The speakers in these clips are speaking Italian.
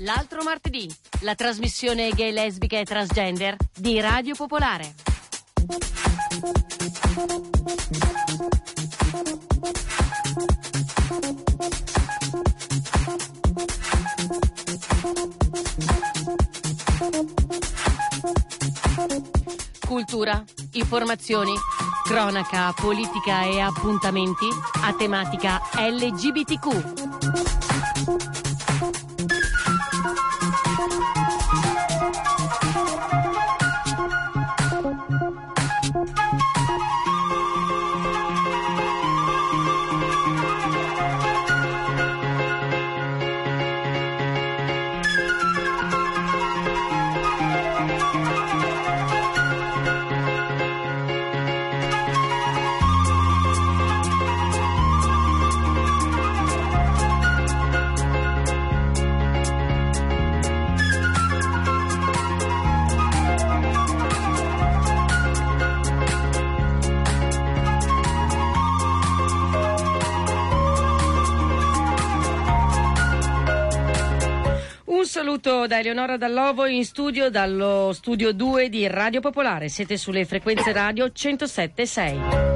L'altro martedì, la trasmissione gay, lesbica e transgender di Radio Popolare. Cultura, informazioni, cronaca, politica e appuntamenti a tematica LGBTQ. Da Eleonora Dallovo in studio dallo studio 2 di Radio Popolare. Siete sulle frequenze radio 107.6.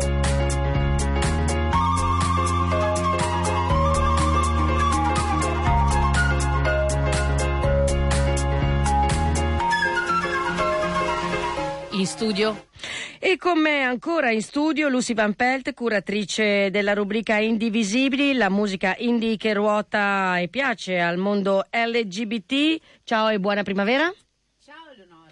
In studio e con me ancora in studio Lucy Van Pelt, curatrice della rubrica Indivisibili, la musica indie che ruota e piace al mondo LGBT. Ciao e buona primavera.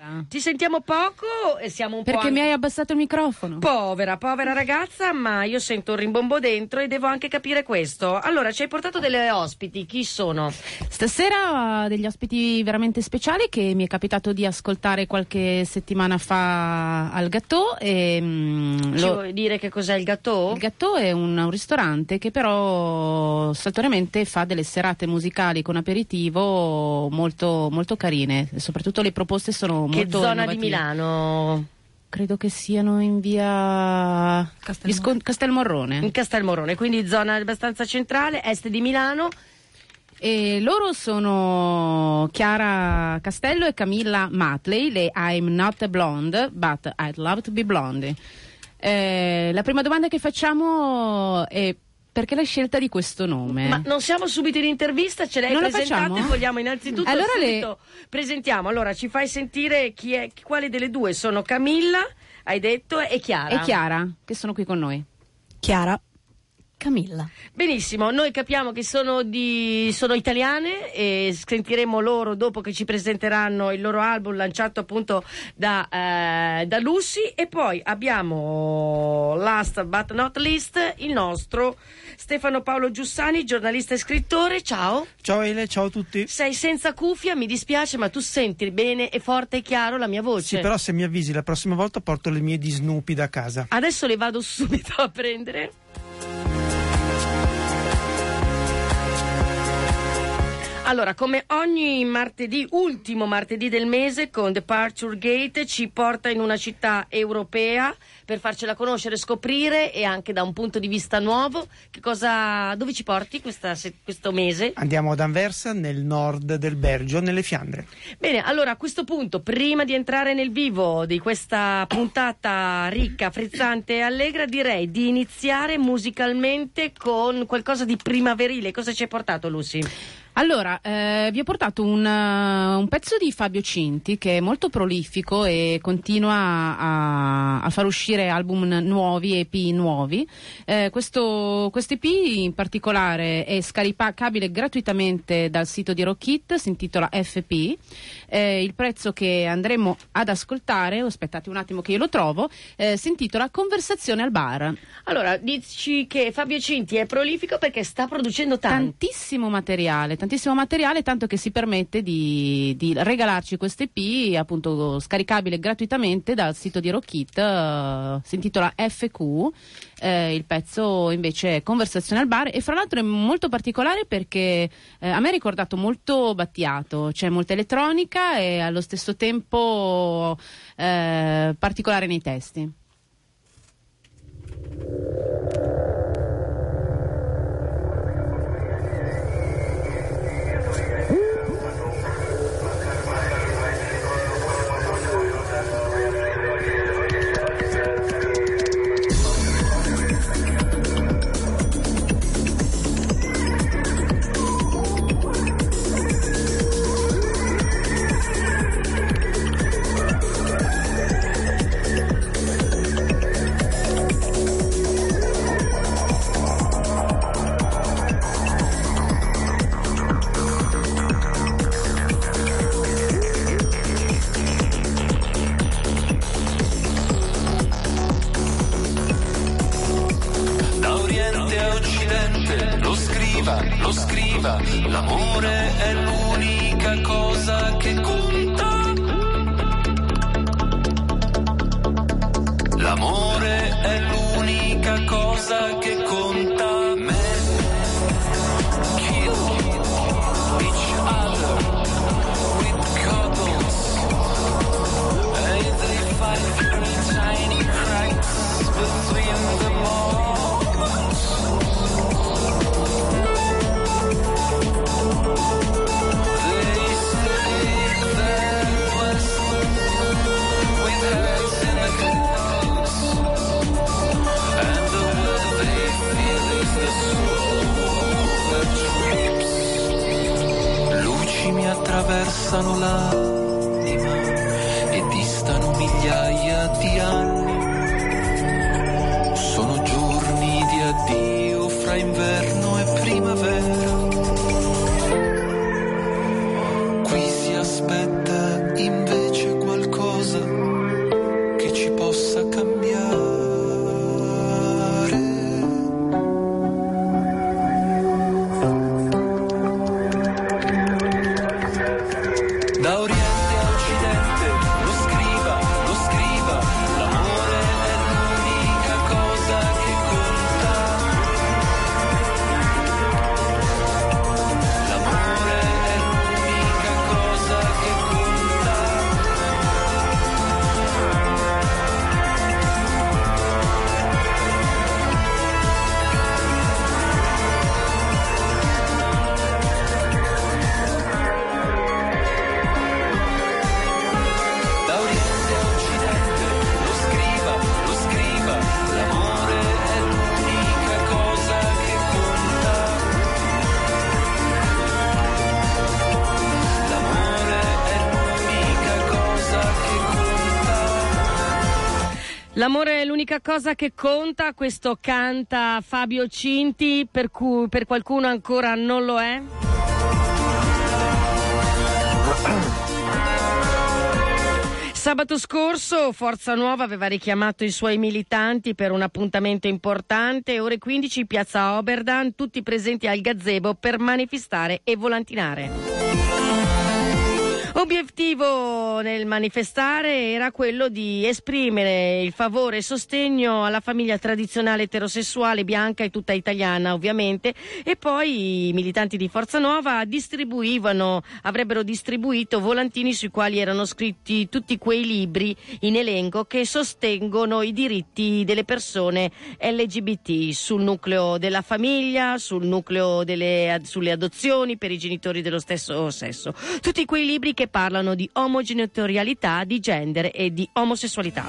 Eleonora. Ci sentiamo poco e siamo un Perché po'... mi anche- hai abbassato il microfono? Povera, povera ragazza, ma io sento un rimbombo dentro e devo anche capire questo. Allora, ci hai portato delle ospiti, chi sono? Stasera degli ospiti veramente speciali che mi è capitato di ascoltare qualche settimana fa al Gatto. E, mm, Ci lo- vuoi dire che cos'è il gatto? Il Gatto è un, un ristorante che però saltuariamente fa delle serate musicali con aperitivo molto, molto carine, soprattutto le proposte sono Che molto zona di innovative. Milano? Credo che siano in via Viscon- Castelmorrone. In Castelmorone, quindi zona abbastanza centrale, est di Milano. E loro sono Chiara Castello e Camilla Matley, le I'm not a blonde, but I'd love to be blonde. Eh, la prima domanda che facciamo è perché la scelta di questo nome? Ma non siamo subito in intervista, ce l'hai Non presentata e vogliamo innanzitutto Allora le- subito presentiamo. Allora, ci fai sentire chi è, quale delle due sono Camilla, hai detto, e Chiara. E Chiara, che sono qui con noi. Chiara. Camilla. Benissimo, noi capiamo che sono, di, sono italiane e sentiremo loro dopo che ci presenteranno il loro album lanciato appunto da, eh, da Lucy e poi abbiamo last but not least il nostro Stefano Paolo Giussani, giornalista e scrittore. Ciao. Ciao Ele, ciao a tutti. Sei senza cuffia, mi dispiace, ma tu senti bene e forte e chiaro la mia voce. Sì, però se mi avvisi la prossima volta porto le mie di Snoopy da casa. Adesso le vado subito a prendere. Allora, come ogni martedì, ultimo martedì del mese, con Departure Gate ci porta in una città europea per farcela conoscere, scoprire e anche da un punto di vista nuovo. Che cosa, dove ci porti questa questo mese? Andiamo ad Anversa, nel nord del Belgio, nelle Fiandre. Bene, allora a questo punto, prima di entrare nel vivo di questa puntata ricca, frizzante e allegra, direi di iniziare musicalmente con qualcosa di primaverile. Cosa ci hai portato, Lucy? Allora, eh, vi ho portato un, eh, un pezzo di Fabio Cinti che è molto prolifico e continua a, a far uscire album nuovi, EP nuovi. Eh, questo questo EP in particolare è scaricabile gratuitamente dal sito di Rockit, si intitola FP. Eh, il prezzo che andremo ad ascoltare, aspettate un attimo che io lo trovo, eh, si intitola Conversazione al bar. Allora, dici che Fabio Cinti è prolifico perché sta producendo tanto. tantissimo materiale, tantissimo materiale, tanto che si permette di, di regalarci questo EP, appunto scaricabile gratuitamente dal sito di Rockit, eh, si intitola FQ, eh, il pezzo invece è Conversazione al bar e fra l'altro è molto particolare perché eh, a me ha ricordato molto Battiato, c'è molta elettronica e allo stesso tempo eh, particolare nei testi. L'amore è l'unica cosa che conta, questo canta Fabio Cinti, per, cui, per qualcuno ancora non lo è. Sabato scorso Forza Nuova aveva richiamato i suoi militanti per un appuntamento importante, ore 15 piazza Oberdan, tutti presenti al gazebo per manifestare e volantinare. Obiettivo nel manifestare era quello di esprimere il favore e sostegno alla famiglia tradizionale eterosessuale bianca e tutta italiana ovviamente e poi i militanti di Forza Nuova distribuivano, avrebbero distribuito volantini sui quali erano scritti tutti quei libri in elenco che sostengono i diritti delle persone LGBT sul nucleo della famiglia, sul nucleo delle, sulle adozioni per i genitori dello stesso sesso. Tutti quei libri che parlano di omogenitorialità, di gender e di omosessualità.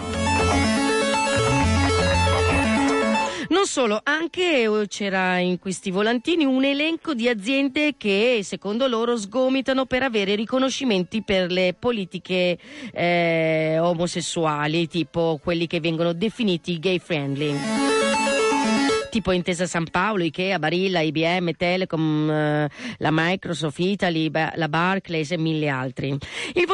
Non solo, anche eh, c'era in questi volantini un elenco di aziende che secondo loro sgomitano per avere riconoscimenti per le politiche eh, omosessuali, tipo quelli che vengono definiti gay friendly tipo Intesa San Paolo, Ikea, Barilla, IBM, Telecom, eh, la Microsoft Italy, la Barclays e mille altri. Il,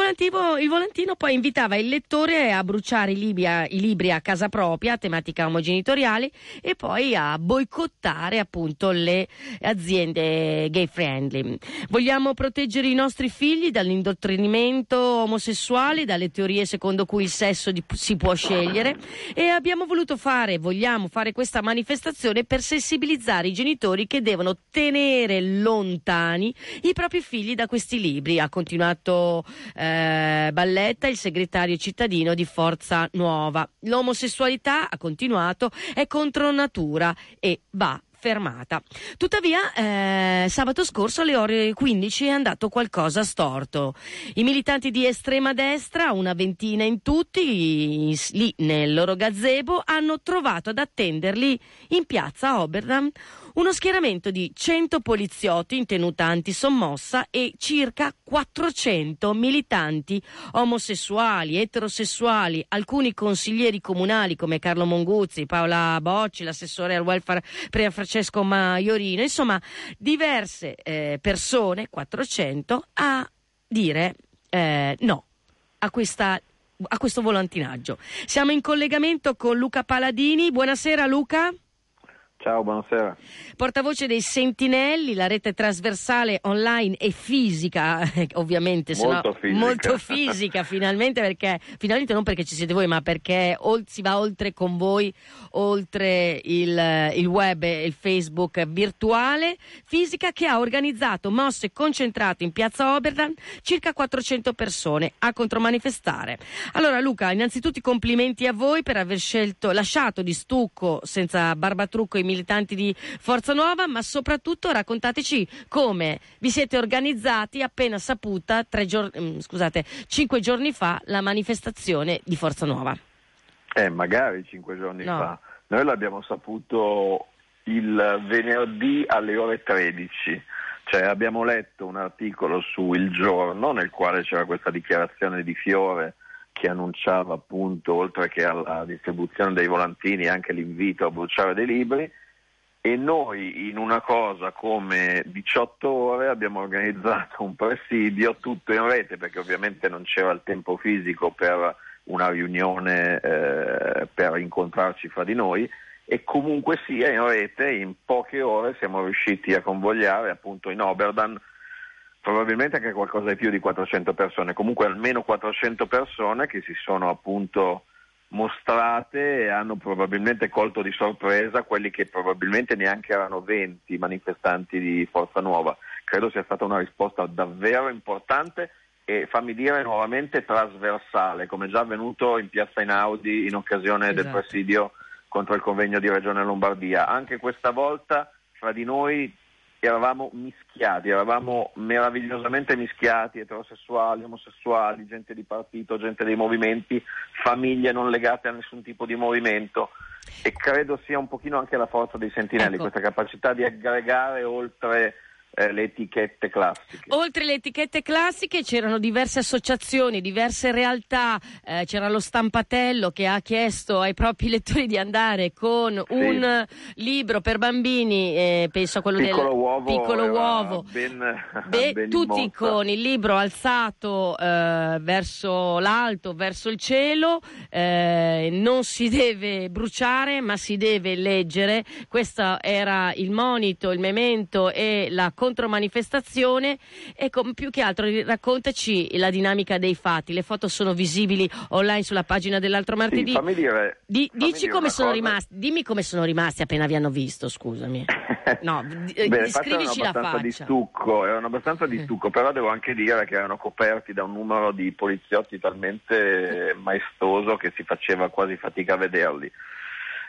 il volantino poi invitava il lettore a bruciare i libri, a, i libri a casa propria, a tematica omogenitoriale, e poi a boicottare appunto le aziende gay friendly. Vogliamo proteggere i nostri figli dall'indottrinamento omosessuale, dalle teorie secondo cui il sesso di- si può scegliere e abbiamo voluto fare, vogliamo fare questa manifestazione per sensibilizzare i genitori che devono tenere lontani i propri figli da questi libri. Ha continuato eh, Balletta, il segretario cittadino di Forza Nuova. L'omosessualità, ha continuato, è contro natura e va fermata. Tuttavia, eh, sabato scorso alle ore 15 è andato qualcosa storto. I militanti di estrema destra, una ventina in tutti, lì nel loro gazebo, hanno trovato ad attenderli in piazza Oberdan uno schieramento di 100 poliziotti in tenuta antisommossa e circa 400 militanti omosessuali, eterosessuali, alcuni consiglieri comunali come Carlo Monguzzi, Paola Bocci, l'assessore al welfare per Francesco Maiorino, insomma diverse eh, persone, 400, a dire eh, no a questa a questo volantinaggio. Siamo in collegamento con Luca Paladini. Buonasera Luca. Ciao, buonasera. Portavoce dei Sentinelli, la rete trasversale online e fisica, eh, ovviamente, Molto fisica. molto fisica finalmente, perché finalmente non perché ci siete voi, ma perché si va oltre con voi, oltre il, il web e il Facebook virtuale, fisica che ha organizzato mosse concentrate in piazza Oberdan circa 400 persone a contromanifestare. Allora Luca, innanzitutto i complimenti a voi per aver scelto, lasciato di stucco senza barbatrucco i militanti di Forza Nuova, ma soprattutto raccontateci come vi siete organizzati appena saputa, tre giorni, mm, scusate, cinque giorni fa, la manifestazione di Forza Nuova. Eh, magari cinque giorni No. fa. Noi l'abbiamo saputo il venerdì alle ore 13. Cioè abbiamo letto un articolo su Il Giorno nel quale c'era questa dichiarazione di Fiore che annunciava appunto, oltre che alla distribuzione dei volantini, anche l'invito a bruciare dei libri e noi in una cosa come 18 ore abbiamo organizzato un presidio tutto in rete perché ovviamente non c'era il tempo fisico per una riunione eh, per incontrarci fra di noi. E comunque sia in rete in poche ore siamo riusciti a convogliare appunto in Oberdan probabilmente anche qualcosa di più di 400 persone, comunque almeno 400 persone che si sono appunto mostrate e hanno probabilmente colto di sorpresa quelli che probabilmente neanche erano 20 manifestanti di Forza Nuova. Credo sia stata una risposta davvero importante e fammi dire nuovamente trasversale, come già avvenuto in Piazza Inaudi in occasione del Esatto. presidio contro il convegno di Regione Lombardia. Anche questa volta fra di noi eravamo mischiati, eravamo meravigliosamente mischiati, eterosessuali, omosessuali, gente di partito, gente dei movimenti, famiglie non legate a nessun tipo di movimento e credo sia un pochino anche la forza dei sentinelli, Ecco. questa capacità di aggregare oltre eh, le etichette classiche. Oltre le etichette classiche c'erano diverse associazioni, diverse realtà, eh, c'era lo Stampatello che ha chiesto ai propri lettori di andare con un libro per bambini, eh, penso a quello Piccolo del uovo, piccolo uovo. ben- Beh, ben tutti mostra. con il libro alzato eh, verso l'alto, verso il cielo, eh, non si deve bruciare ma si deve leggere, questo era il monito, il memento e la contromanifestazione e com- più che altro raccontaci la dinamica dei fatti, le foto sono visibili online sulla pagina dell'altro martedì. Sì, fammi dire, Di- fammi dici dire come sono cosa. rimasti, dimmi come sono rimasti appena vi hanno visto, scusami. No, eh, Beh, descrivici la abbastanza di faccia. stucco, erano abbastanza di Sì. stucco, però devo anche dire che erano coperti da un numero di poliziotti talmente maestoso che si faceva quasi fatica a vederli.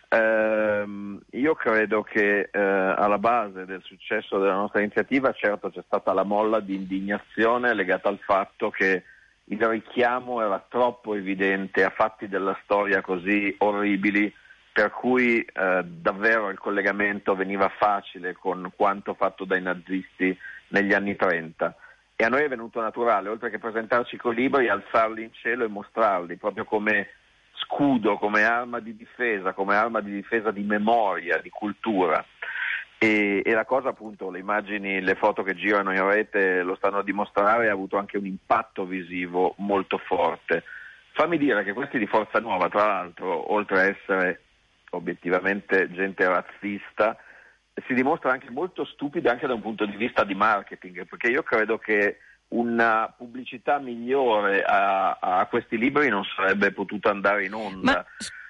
Ehm, io credo che eh, alla base del successo della nostra iniziativa certo c'è stata la molla di indignazione legata al fatto che il richiamo era troppo evidente a fatti della storia così orribili per cui eh, davvero il collegamento veniva facile con quanto fatto dai nazisti negli anni 30 e a noi è venuto naturale, oltre che presentarci con i libri, alzarli in cielo e mostrarli proprio come scudo, come arma di difesa, come arma di difesa di memoria, di cultura. E, e la cosa appunto, le immagini, le foto che girano in rete lo stanno a dimostrare, ha avuto anche un impatto visivo molto forte. Fammi dire che questi di Forza Nuova, tra l'altro, oltre a essere obiettivamente gente razzista, si dimostra anche molto stupido anche da un punto di vista di marketing, perché io credo che una pubblicità migliore a, a questi libri non sarebbe potuta andare in onda. Ma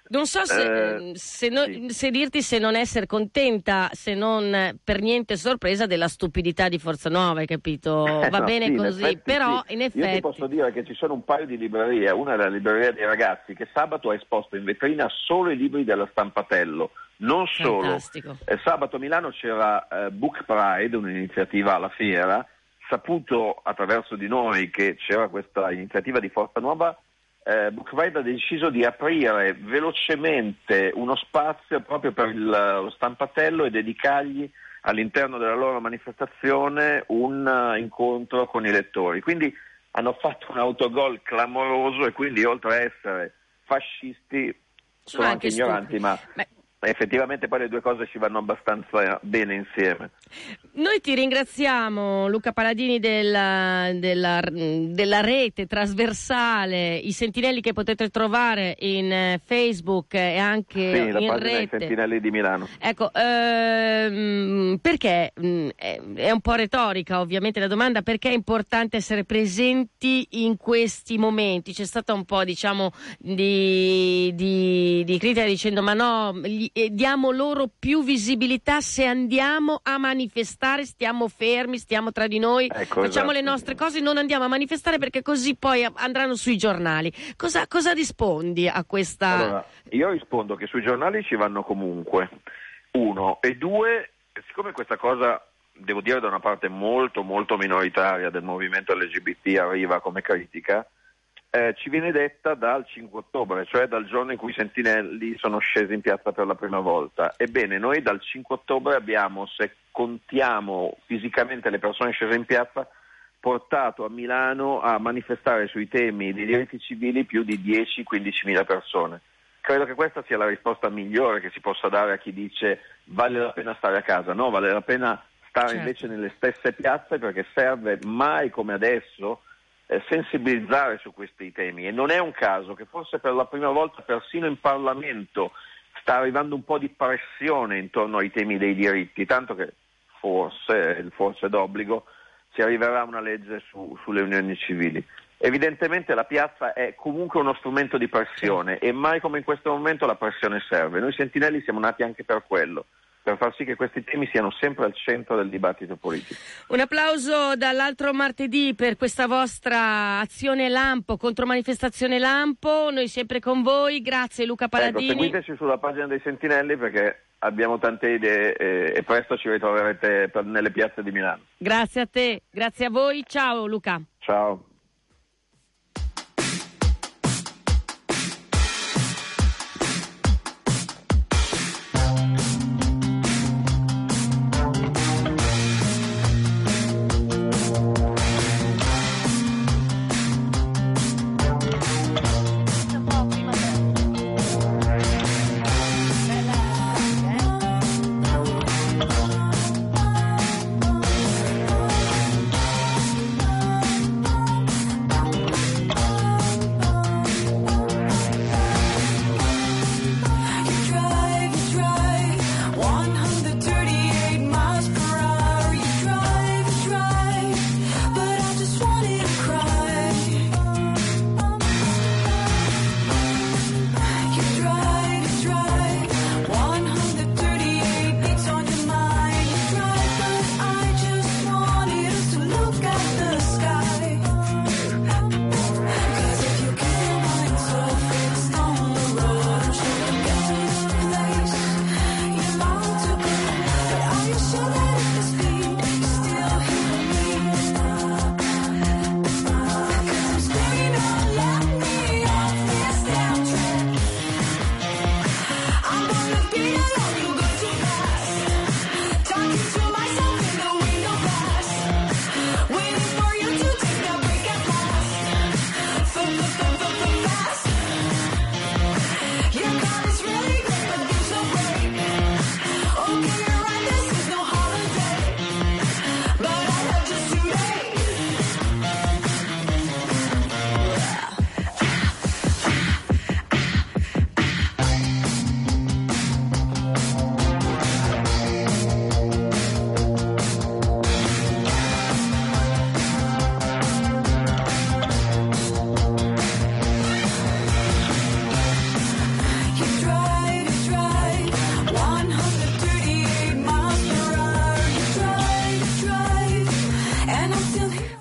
non so se, Eh, se no- sì. se dirti se non essere contenta, se non per niente sorpresa della stupidità di Forza Nuova, hai capito? Eh, Va no, bene sì, in così, effetti però sì. in Io ti effetti... posso dire che ci sono un paio di librerie, una è la libreria dei ragazzi che sabato ha esposto in vetrina solo i libri della Stampatello, non solo. Fantastico. Eh, sabato a Milano c'era Book Pride, un'iniziativa alla fiera, saputo attraverso di noi che c'era questa iniziativa di Forza Nuova, eh, Book ha deciso di aprire velocemente uno spazio proprio per il- lo stampatello e dedicargli all'interno della loro manifestazione un eh, incontro con i lettori. Quindi hanno fatto un autogol clamoroso e quindi oltre a essere fascisti sono, anche ignoranti, stupidi. ma Beh, effettivamente poi le due cose ci vanno abbastanza bene insieme. Noi ti ringraziamo Luca Paladini della, della- della rete trasversale, i sentinelli che potete trovare in eh, Facebook e anche Sì, la in rete. Sentinelli di Milano. Ecco, ehm, perché è, è un po' retorica ovviamente la domanda, perché è importante essere presenti in questi momenti? C'è stata un po' diciamo di, di- di critica dicendo ma no, gli- eh, diamo loro più visibilità se andiamo a manifestare, stiamo fermi, stiamo tra di noi, Ecco, facciamo le esatto. nostre cose, non andiamo a manifestare perché così poi andranno sui giornali. Cosa, cosa rispondi a questa... Allora, io rispondo che sui giornali ci vanno comunque, uno, e due, siccome questa cosa, devo dire da una parte molto molto minoritaria del movimento LGBT arriva come critica, eh, ci viene detta dal 5 ottobre, cioè dal giorno in cui i sentinelli sono scesi in piazza per la prima volta. Ebbene, noi dal 5 ottobre abbiamo, se contiamo fisicamente le persone scese in piazza, portato a Milano a manifestare sui temi dei diritti civili più di 10-15 mila persone. Credo che questa sia la risposta migliore che si possa dare a chi dice vale la pena stare a casa, no, vale la pena stare Certo. invece nelle stesse piazze perché serve mai come adesso sensibilizzare su questi temi e non è un caso che forse per la prima volta persino in Parlamento sta arrivando un po' di pressione intorno ai temi dei diritti, tanto che forse, forse d'obbligo, si arriverà a una legge su- sulle unioni civili. Evidentemente la piazza è comunque uno strumento di pressione e mai come in questo momento la pressione serve. Noi sentinelli siamo nati anche per quello, per far sì che questi temi siano sempre al centro del dibattito politico. Un applauso dall'altro martedì per questa vostra azione Lampo, contro manifestazione Lampo. Noi sempre con voi. Grazie Luca Ecco, Paladini. seguiteci sulla pagina dei sentinelli perché abbiamo tante idee e, e presto ci ritroverete per- nelle piazze di Milano. Grazie a te, grazie a voi. Ciao Luca. Ciao.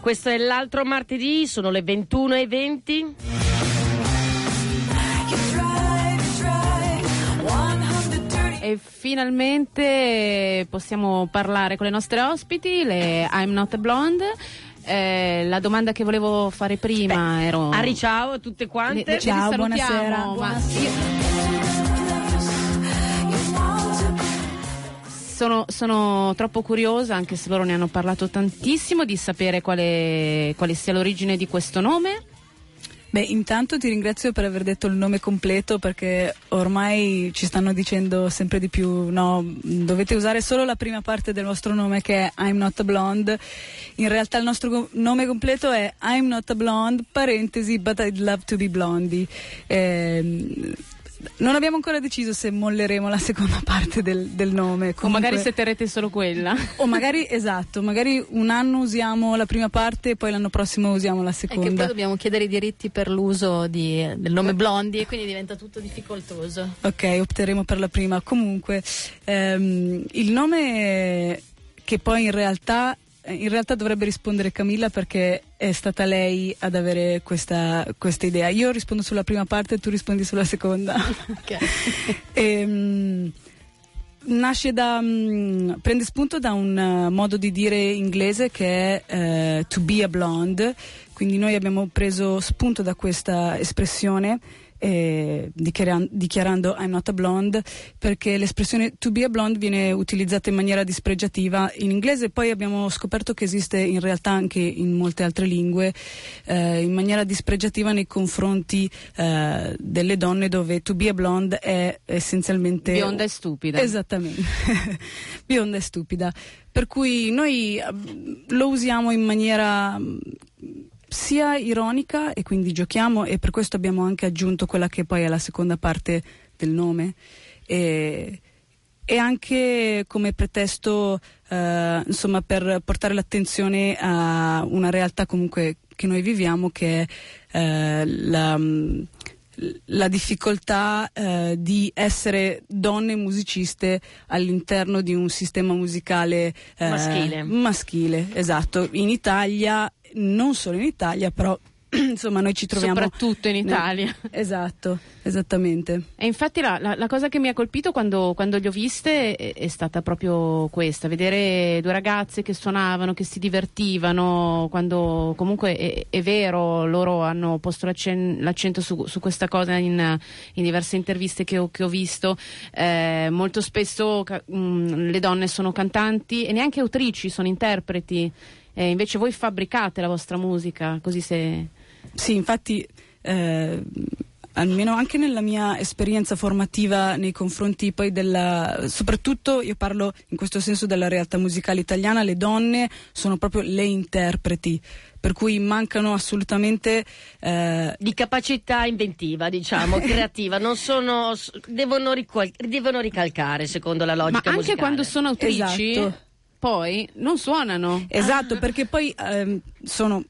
Questo è l'altro martedì, sono le 21.20. You drive, you drive, 138. E finalmente possiamo parlare con le nostre ospiti, le I'm Not a Blonde. Eh, la domanda che volevo fare prima ero... Ari ciao a tutte quante. le- le Ciao, salutiamo, buonasera. Buonasera. Sono, sono troppo curiosa, anche se loro ne hanno parlato tantissimo, di sapere quale, quale sia l'origine di questo nome. Beh, intanto ti ringrazio per aver detto il nome completo perché ormai ci stanno dicendo sempre di più no, dovete usare solo la prima parte del vostro nome che è I'm not blonde. In realtà il nostro nome completo è I'm not blonde, parentesi, but I'd love to be blondie. Ehm, non abbiamo ancora deciso se molleremo la seconda parte del, del nome. O magari Comunque- se terrete solo quella. o magari esatto, magari un anno usiamo la prima parte e poi l'anno prossimo usiamo la E seconda. poi dobbiamo chiedere i diritti per l'uso di- del nome Blondi e quindi diventa tutto difficoltoso. Ok, opteremo per la prima. Comunque, ehm, il nome che poi in realtà, in realtà dovrebbe rispondere Camilla perché è stata lei ad avere questa, questa idea. Io rispondo sulla prima parte e tu rispondi sulla seconda. Ok. Ehm, nasce da mm, prende spunto da un eh, modo di dire inglese che è eh, to be a blonde quindi noi abbiamo preso spunto da questa espressione eh, dichiaran- dichiarando I'm not a blonde perché l'espressione to be a blonde viene utilizzata in maniera dispregiativa in inglese poi abbiamo scoperto che esiste in realtà anche in molte altre lingue eh, in maniera dispregiativa nei confronti eh, delle donne dove to be a blonde è essenzialmente Bionda e stupida. Esattamente, bionda e stupida. Per cui noi eh, lo usiamo in maniera mm, sia ironica e quindi giochiamo e per questo abbiamo anche aggiunto quella che poi è la seconda parte del nome. E, e anche come pretesto eh, insomma per portare l'attenzione a una realtà comunque che noi viviamo che è eh, la, mm, la difficoltà eh, di essere donne musiciste all'interno di un sistema musicale eh, Maschile. maschile, esatto in Italia non solo in Italia però insomma noi ci troviamo Soprattutto in Italia. esatto esattamente E infatti la, la- la cosa che mi ha colpito quando, quando le ho viste è, è stata proprio questa, vedere due ragazze che suonavano, che si divertivano, quando comunque è, è vero, loro hanno posto l'accen- l'accento su, su questa cosa in, in diverse interviste che ho, che ho visto, Eh, molto spesso ca- mh, le donne sono cantanti e neanche autrici, sono interpreti. E invece voi fabbricate la vostra musica, così se... Sì, infatti, eh, almeno anche nella mia esperienza formativa nei confronti poi della. soprattutto io parlo in questo senso della realtà musicale italiana, le donne sono proprio le interpreti. Per cui mancano assolutamente eh, di capacità inventiva, diciamo, creativa, non sono, devono, rical- devono ricalcare secondo la Ma logica anche musicale. quando sono autrici, Esatto. Poi non suonano. Esatto, perché poi ehm, sono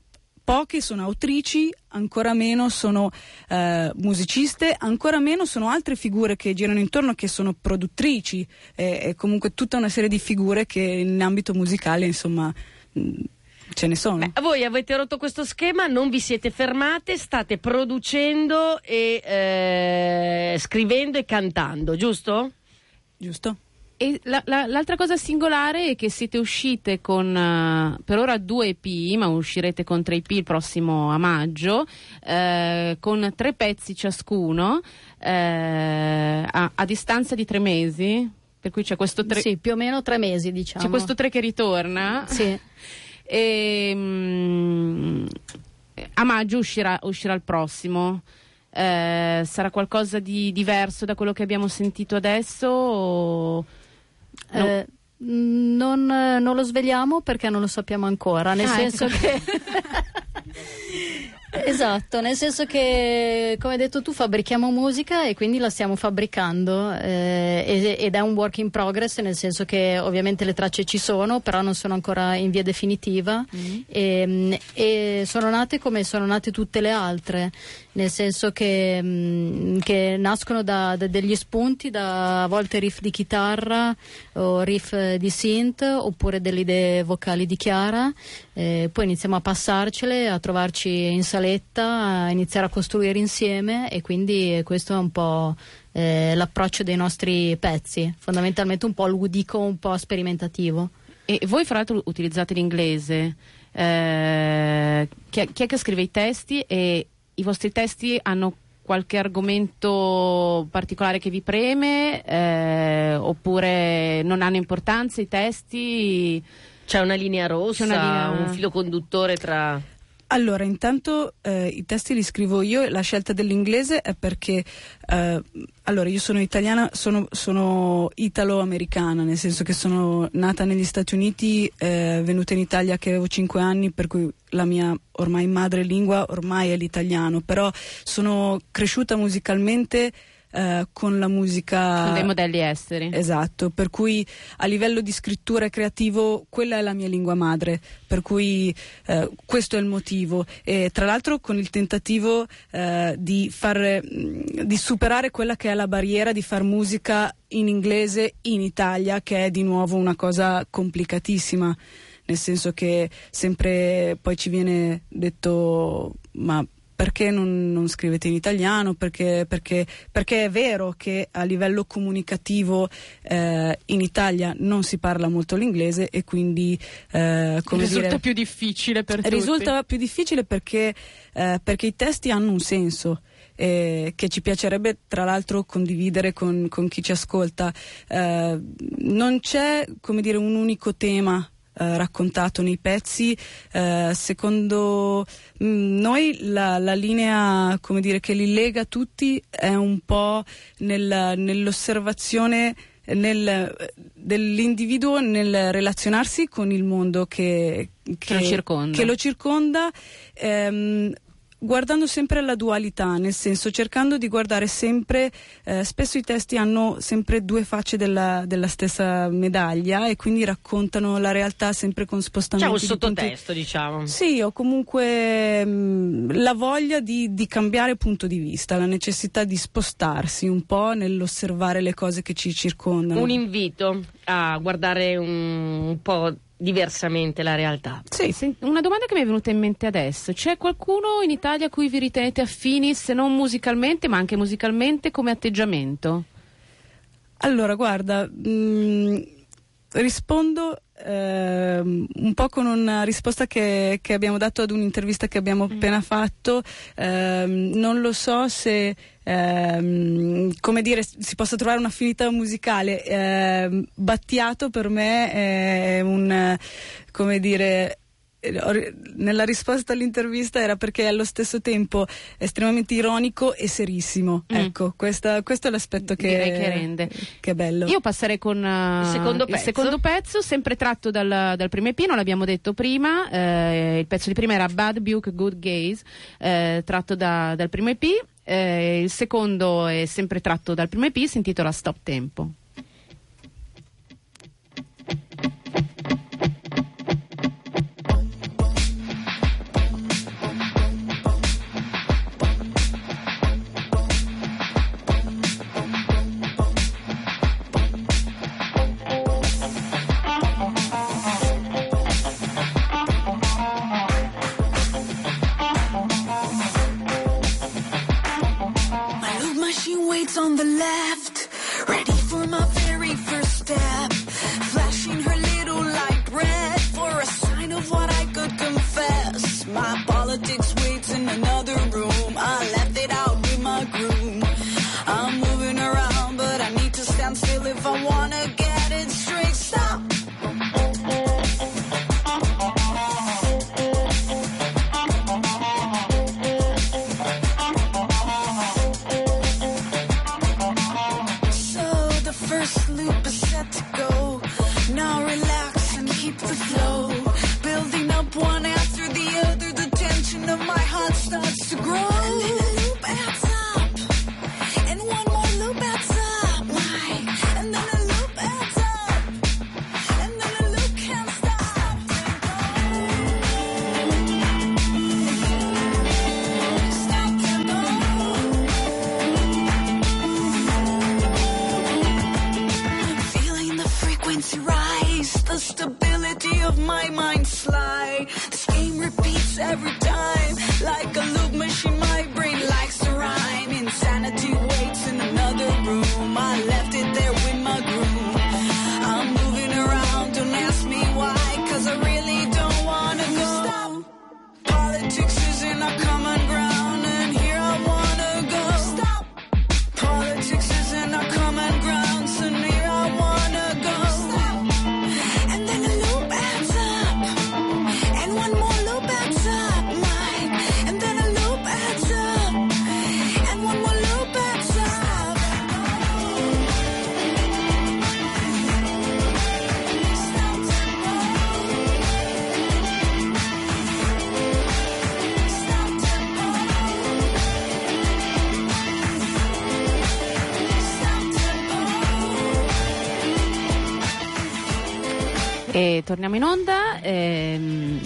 poche sono autrici, ancora meno sono eh, musiciste, ancora meno sono altre figure che girano intorno che sono produttrici e, e comunque tutta una serie di figure che in ambito musicale insomma mh, ce ne sono. Beh, voi avete rotto questo schema, non vi siete fermate, state producendo e eh, scrivendo e cantando, giusto? Giusto? E la- la- l'altra cosa singolare è che siete uscite con eh, per ora due EP, ma uscirete con tre EP il prossimo a maggio, eh, con tre pezzi ciascuno eh, a, a distanza di tre mesi. Per cui c'è questo tre, Sì, più o meno tre mesi, diciamo. c'è questo tre che ritorna. Sì. E, mm, a maggio uscirà, uscirà il prossimo. Eh, sarà qualcosa di diverso da quello che abbiamo sentito adesso? o- No. Eh, non, non lo svegliamo perché non lo sappiamo ancora, nel Ah, senso ecco. che... esatto, nel senso che, come hai detto tu, fabbrichiamo musica e quindi la stiamo fabbricando eh, ed- è un work in progress, nel senso che ovviamente le tracce ci sono, però non sono ancora in via definitiva e, e sono nate come sono nate tutte le altre, nel senso che, mm, che nascono da, da degli spunti, da a volte riff di chitarra o riff eh, di synth oppure delle idee vocali di Chiara, eh, poi iniziamo a passarcele, a trovarci in saletta, a iniziare a costruire insieme e quindi questo è un po' eh, l'approccio dei nostri pezzi, fondamentalmente un po' ludico, un po' sperimentativo. E voi fra l'altro utilizzate l'inglese. Eh, chi, è, chi è che scrive i testi e i vostri testi hanno qualche argomento particolare che vi preme eh, oppure non hanno importanza i testi? C'è una linea rossa, una linea- un filo conduttore tra... Allora, intanto eh, i testi li scrivo io la scelta dell'inglese è perché eh, allora io sono italiana, sono, sono italo-americana, nel senso che sono nata negli Stati Uniti, eh, venuta in Italia che avevo 5 anni, per cui la mia ormai madrelingua ormai è l'italiano, però sono cresciuta musicalmente eh, con la musica Con dei modelli esteri. Esatto, per cui a livello di scrittura e creativo quella è la mia lingua madre, per cui eh, questo è il motivo. E tra l'altro con il tentativo eh, di, far, mh, di superare quella che è la barriera di far musica in inglese in Italia, che è di nuovo una cosa complicatissima. Nel senso che sempre poi ci viene detto ma perché non, non scrivete in italiano? Perché, perché- perché è vero che a livello comunicativo eh, in Italia non si parla molto l'inglese e quindi eh, Risulta dire, più difficile per tutti. risulta più difficile perché, eh, perché i testi hanno un senso. eh, che ci piacerebbe tra l'altro condividere con, con chi ci ascolta. Eh, non c'è come dire un unico tema eh, raccontato nei pezzi. Eh, secondo mm, noi la, la linea come dire, che li lega tutti è un po' nel- nell'osservazione nel- dell'individuo nel relazionarsi con il mondo che, Che lo circonda. che lo circonda, ehm, guardando sempre alla dualità, nel senso cercando di guardare sempre, eh, spesso i testi hanno sempre due facce della, della stessa medaglia e quindi raccontano la realtà sempre con C'è spostamenti un di punti- sottotesto, diciamo. sì, o comunque mh, la voglia di, di cambiare punto di vista, la necessità di spostarsi un po' nell'osservare le cose che ci circondano. Un invito a guardare un, un po' diversamente la realtà. Sì. Sen- Una domanda che mi è venuta in mente adesso: c'è qualcuno in Italia a cui vi ritenete affini, se non musicalmente, ma anche musicalmente, come atteggiamento? Allora, guarda, mh, rispondo ehm, un po' con una risposta che, che abbiamo dato ad un'intervista che abbiamo appena fatto. Ehm, non lo so se, ehm, come dire, si possa trovare un'affinità musicale. Ehm, Battiato per me è un, eh, come dire, eh, nella risposta all'intervista era perché è allo stesso tempo estremamente ironico e serissimo. Mm. Ecco, questa- questo è l'aspetto che, Direi che rende. che è bello. Io passerei con eh, Il secondo pezzo. secondo pezzo, sempre tratto dal, dal primo EP, non l'abbiamo detto prima, eh, il pezzo di prima era Bad Buke Good Gaze, eh, tratto da- dal primo EP, eh, il secondo è sempre tratto dal primo EP, si intitola Stop Tempo. E torniamo in onda. ehm,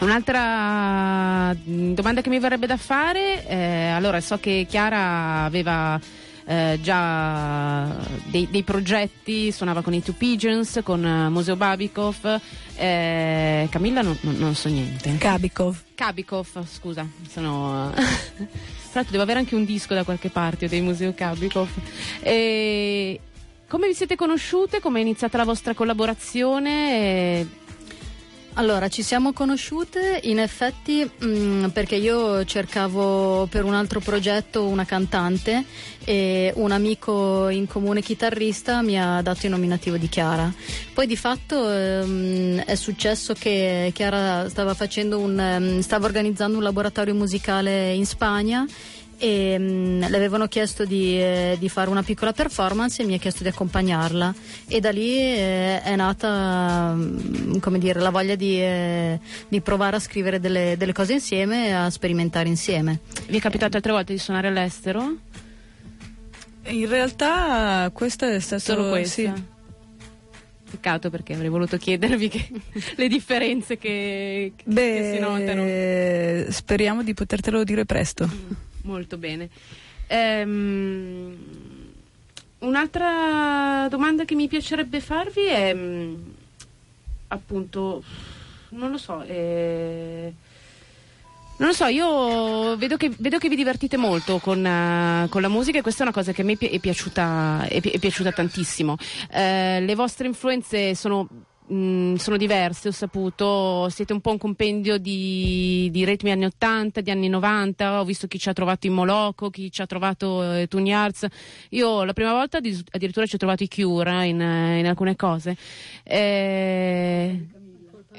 un'altra mm, domanda che mi verrebbe da fare, eh, allora so che Chiara aveva eh, già dei, dei progetti, suonava con i Two Pigeons, con eh, Museo Babikov, eh, Camilla non, non- non so niente. Kabikov. Kabikov, scusa, sono... Tra l'altro devo avere anche un disco da qualche parte dei Museo Kabikov. E come vi siete conosciute? Come è iniziata la vostra collaborazione? Allora, ci siamo conosciute in effetti mh, perché io cercavo per un altro progetto una cantante e un amico in comune chitarrista mi ha dato il nominativo di Chiara. Poi di fatto ehm, è successo che Chiara stava un ehm, stava organizzando un laboratorio musicale in Spagna e mh, le avevano chiesto di, eh, di fare una piccola performance e mi ha chiesto di accompagnarla e da lì eh, è nata come dire, la voglia di, eh, di provare a scrivere delle, delle cose insieme e a sperimentare insieme. Vi è capitato altre volte di suonare all'estero? In realtà questo è stato Solo questa? sì. Peccato perché avrei voluto chiedervi che- le differenze che, che- Beh, che si notano. eh, speriamo di potertelo dire presto. Molto bene. Ehm, un'altra domanda che mi piacerebbe farvi è mm, appunto, non lo so, eh, non lo so, io vedo che, vedo che vi divertite molto con, eh, con la musica e questa è una cosa che a me è piaciuta, è pi- è piaciuta tantissimo. Eh, le vostre influenze sono, mh, sono diverse, ho saputo, siete un po' un compendio di, di ritmi anni 80, di anni 90, ho visto chi ci ha trovato in Moloco, chi ci ha trovato eh, Tune Yards. Io la prima volta addi- addirittura ci ho trovato i Cure in, eh, in alcune cose. Eh,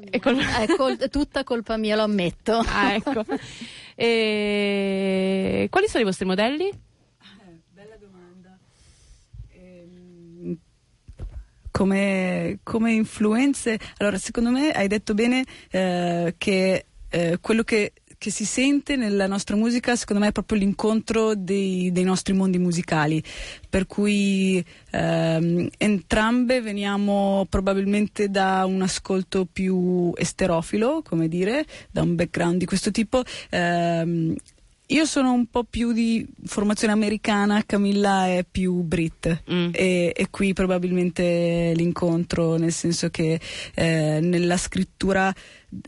è col- È col- tutta colpa mia, lo ammetto. Ah, ecco. E... Quali sono i vostri modelli? Bella domanda. Come, come influenze, allora secondo me hai detto bene eh, che eh, quello che, che si sente nella nostra musica secondo me è proprio l'incontro dei, dei nostri mondi musicali, per cui ehm, entrambe veniamo probabilmente da un ascolto più esterofilo, come dire, da un background di questo tipo. ehm, io sono un po' più di formazione americana, Camilla è più Brit Mm. e, e qui probabilmente l'incontro, nel senso che eh, nella scrittura,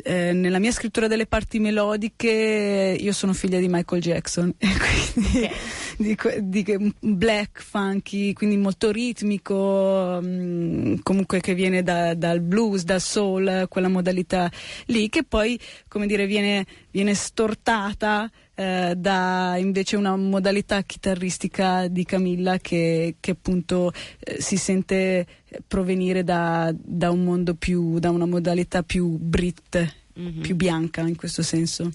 eh, nella mia scrittura delle parti melodiche, io sono figlia di Michael Jackson, e quindi di, que- di che- black, funky, quindi molto ritmico, mm, comunque che viene da- dal blues, dal soul, quella modalità lì, che poi, come dire, viene, viene stortata eh, da invece una modalità chitarristica di Camilla che, che appunto eh, si sente provenire da, da un mondo più, da una modalità più brit, Mhm. più bianca in questo senso.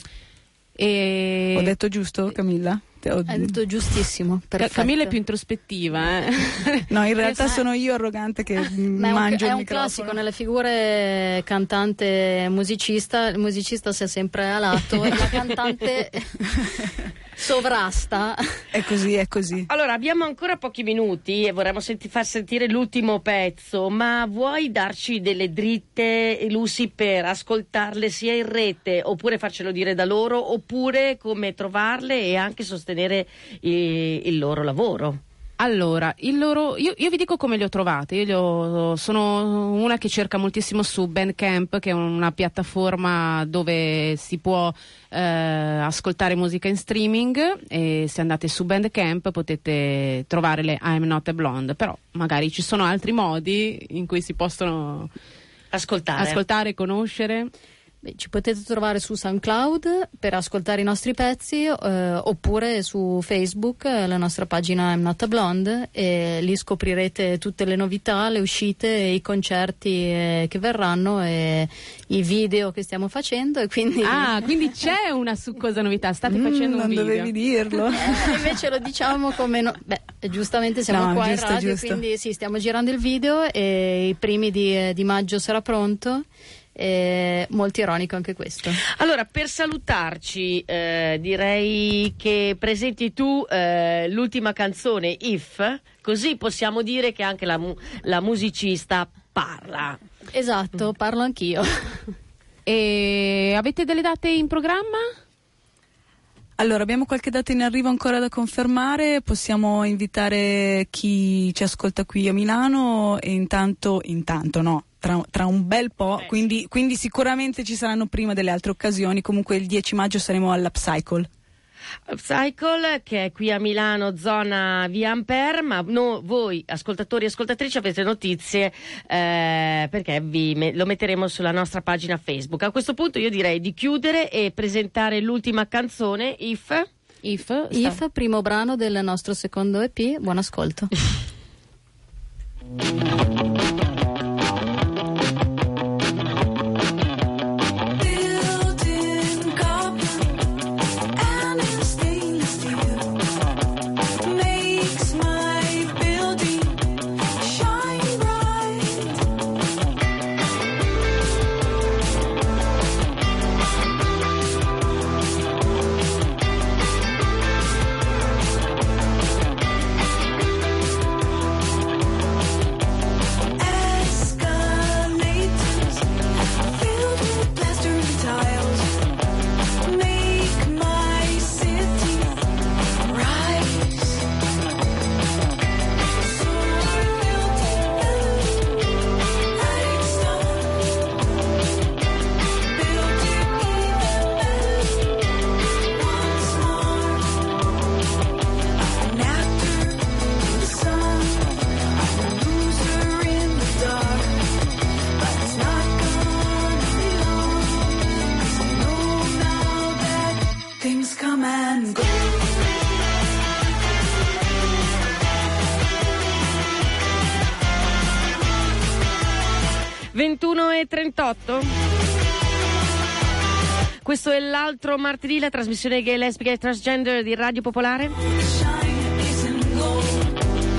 E... Ho detto giusto Camilla? Ho- detto giustissimo. Perfetto. Camilla è più introspettiva, eh? No, in realtà Eh, sono io arrogante che Ma è un, mangio è un classico nelle figure cantante musicista, il musicista si è sempre a lato e la cantante sovrasta. È così, è così. Allora, abbiamo ancora pochi minuti e vorremmo senti- far sentire l'ultimo pezzo, ma vuoi darci delle dritte, Lucy, per ascoltarle sia in rete oppure farcelo dire da loro oppure come trovarle e anche sostenere i- il loro lavoro? Allora, il loro, io, io vi dico come le ho trovate. Io ho- sono una che cerca moltissimo su Bandcamp, che è una piattaforma dove si può eh, ascoltare musica in streaming. E se andate su Bandcamp potete trovare le I'm Not a Blonde. Però magari ci sono altri modi in cui si possono Ascoltare. ascoltare, conoscere. Beh, ci potete trovare su SoundCloud per ascoltare i nostri pezzi eh, oppure su Facebook, eh, la nostra pagina I'm Not a Blonde e lì scoprirete tutte le novità, le uscite, i concerti eh, che verranno e i video che stiamo facendo e quindi Ah, quindi c'è una succosa novità. State Mm, facendo un non video. dovevi dirlo. Eh, invece lo diciamo come no- beh, giustamente siamo No, qua giusto, in radio giusto. quindi sì, stiamo girando il video e i primi di, di maggio sarà pronto e molto ironico anche questo Allora, per salutarci, eh, direi che presenti tu eh, l'ultima canzone, If, così possiamo dire che anche la, mu- la musicista parla. Esatto, parlo anch'io. E avete delle date in programma? Allora, abbiamo qualche data in arrivo ancora da confermare, possiamo invitare chi ci ascolta qui a Milano e intanto, intanto no, tra, tra un bel po', quindi, quindi sicuramente ci saranno prima delle altre occasioni, comunque il 10 maggio saremo all'Upcycle. Upcycle che è qui a Milano, zona via Ampere, ma no- voi ascoltatori e ascoltatrici avete notizie eh, perché vi me- lo metteremo sulla nostra pagina Facebook. A questo punto io direi di chiudere e presentare l'ultima canzone, If. If, If, primo brano del nostro secondo EP, buon ascolto. l'altro martedì, la trasmissione gay, lesbica e transgender di Radio Popolare.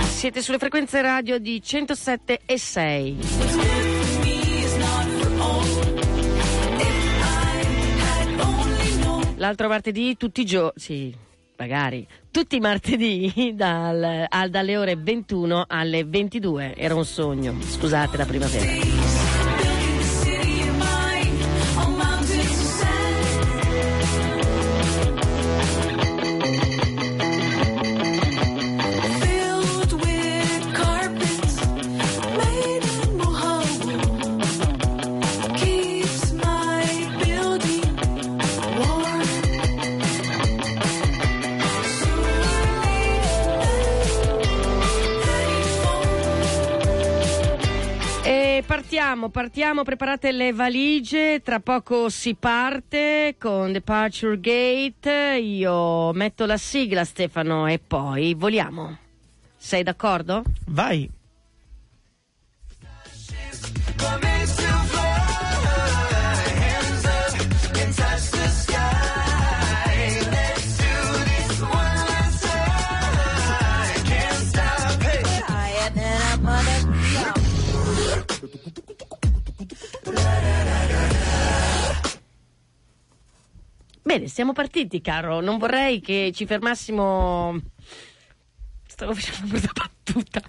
Siete sulle frequenze radio di 107 e 6. What's good for me is not for all. If I had only known. L'altro martedì, tutti i giorni, sì, magari, tutti i martedì dal- al- dalle ore 21 alle 22. Era un sogno, scusate la primavera. Partiamo, partiamo, preparate le valigie, tra poco si parte con Departure Gate, io metto la sigla Stefano e poi voliamo. Sei d'accordo? Vai. Bene, siamo partiti, caro. Non vorrei che ci fermassimo. Stavo facendo una brutta battuta.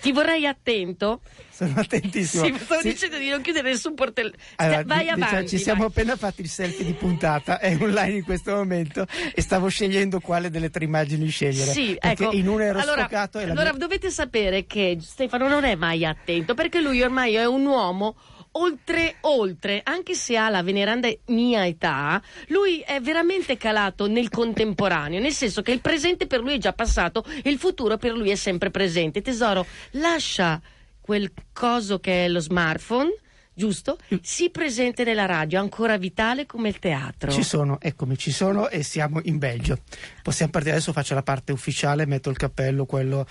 Ti vorrei attento. Sono attentissimo. Sì, stavo Sì. dicendo di non chiudere nessun portello. Allora, vai diciamo, avanti. ci siamo vai. appena fatti il selfie di puntata, è online in questo momento e stavo scegliendo quale delle tre immagini scegliere. Sì, perché ecco. in una ero allora, sfocato e la allora mia- dovete sapere che Stefano non è mai attento perché lui ormai è un uomo oltre oltre, anche se ha la veneranda mia età, lui è veramente calato nel contemporaneo, nel senso che il presente per lui è già passato e il futuro per lui è sempre presente. Tesoro, lascia quel coso che è lo smartphone, giusto? Si presente nella radio, ancora vitale come il teatro. Ci sono, eccomi, ci sono e siamo in Belgio. Possiamo partire adesso, faccio la parte ufficiale, metto il cappello, quello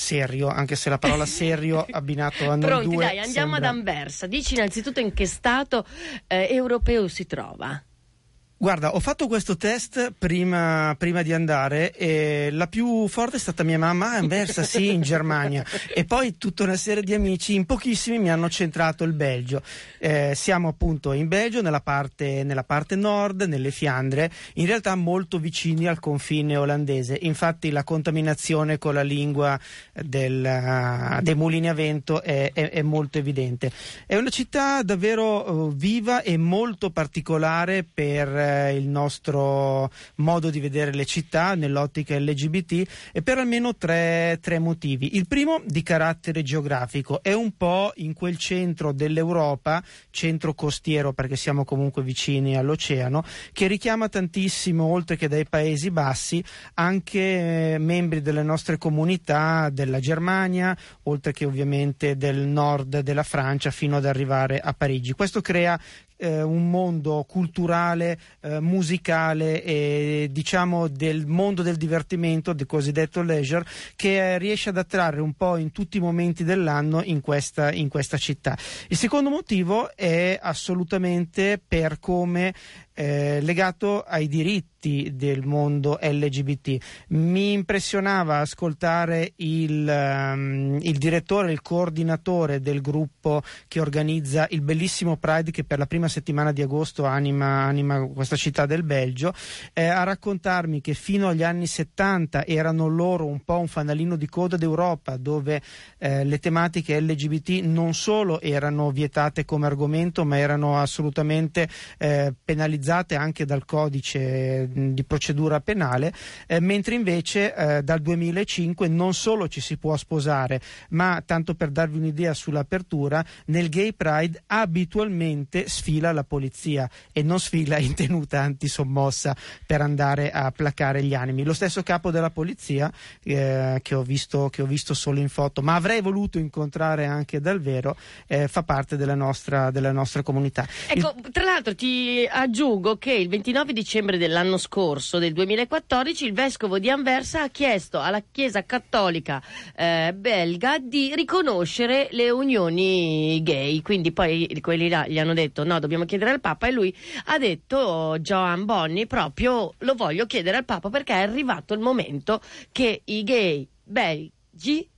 serio, anche se la parola serio abbinato a noi Pronti, due dai, andiamo sembra- ad Anversa. Dici innanzitutto in che stato eh, europeo si trova. Guarda, ho fatto questo test prima, prima di andare e la più forte è stata mia mamma, ah, Anversa, sì, in Germania. E poi tutta una serie di amici, in pochissimi mi hanno centrato il Belgio. Eh, siamo appunto in Belgio, nella parte, nella parte nord, nelle Fiandre, in realtà molto vicini al confine olandese. Infatti la contaminazione con la lingua del, eh, dei mulini a vento è, è- è molto evidente. È una città davvero eh, viva e molto particolare per il nostro modo di vedere le città nell'ottica LGBT e per almeno tre, tre motivi. Il primo di carattere geografico è un po' in quel centro dell'Europa, centro costiero perché siamo comunque vicini all'oceano, che richiama tantissimo, oltre che dai Paesi Bassi, anche eh, membri delle nostre comunità della Germania, oltre che ovviamente del nord della Francia, fino ad arrivare a Parigi. Questo crea eh, un mondo culturale, eh, musicale e diciamo del mondo del divertimento, del cosiddetto leisure, che eh, riesce ad attrarre un po' in tutti i momenti dell'anno in questa, in questa città. Il secondo motivo è assolutamente per come eh, legato ai diritti del mondo LGBT. Mi impressionava ascoltare il, ehm, il direttore, il coordinatore del gruppo che organizza il bellissimo Pride che per la prima settimana di agosto anima, anima questa città del Belgio, eh, a raccontarmi che fino agli anni 70 erano loro un po' un fanalino di coda d'Europa dove eh, le tematiche LGBT non solo erano vietate come argomento ma erano assolutamente eh, penalizzate anche dal codice mh, di procedura penale, eh, mentre invece eh, dal 2005 non solo ci si può sposare, ma tanto per darvi un'idea sull'apertura, nel Gay Pride abitualmente sfila la polizia e non sfila in tenuta antisommossa per andare a placare gli animi. Lo stesso capo della polizia eh, che, ho visto, che ho visto solo in foto, ma avrei voluto incontrare anche dal vero, eh, fa parte della nostra, della nostra comunità. Il- Ecco, tra l'altro ti aggiungo che il 29 dicembre dell'anno scorso, del 2014, il vescovo di Anversa ha chiesto alla Chiesa Cattolica eh, belga di riconoscere le unioni gay. Quindi poi quelli là gli hanno detto no, dobbiamo chiedere al Papa e lui ha detto Joan Bonni proprio lo voglio chiedere al Papa perché è arrivato il momento che i gay belgi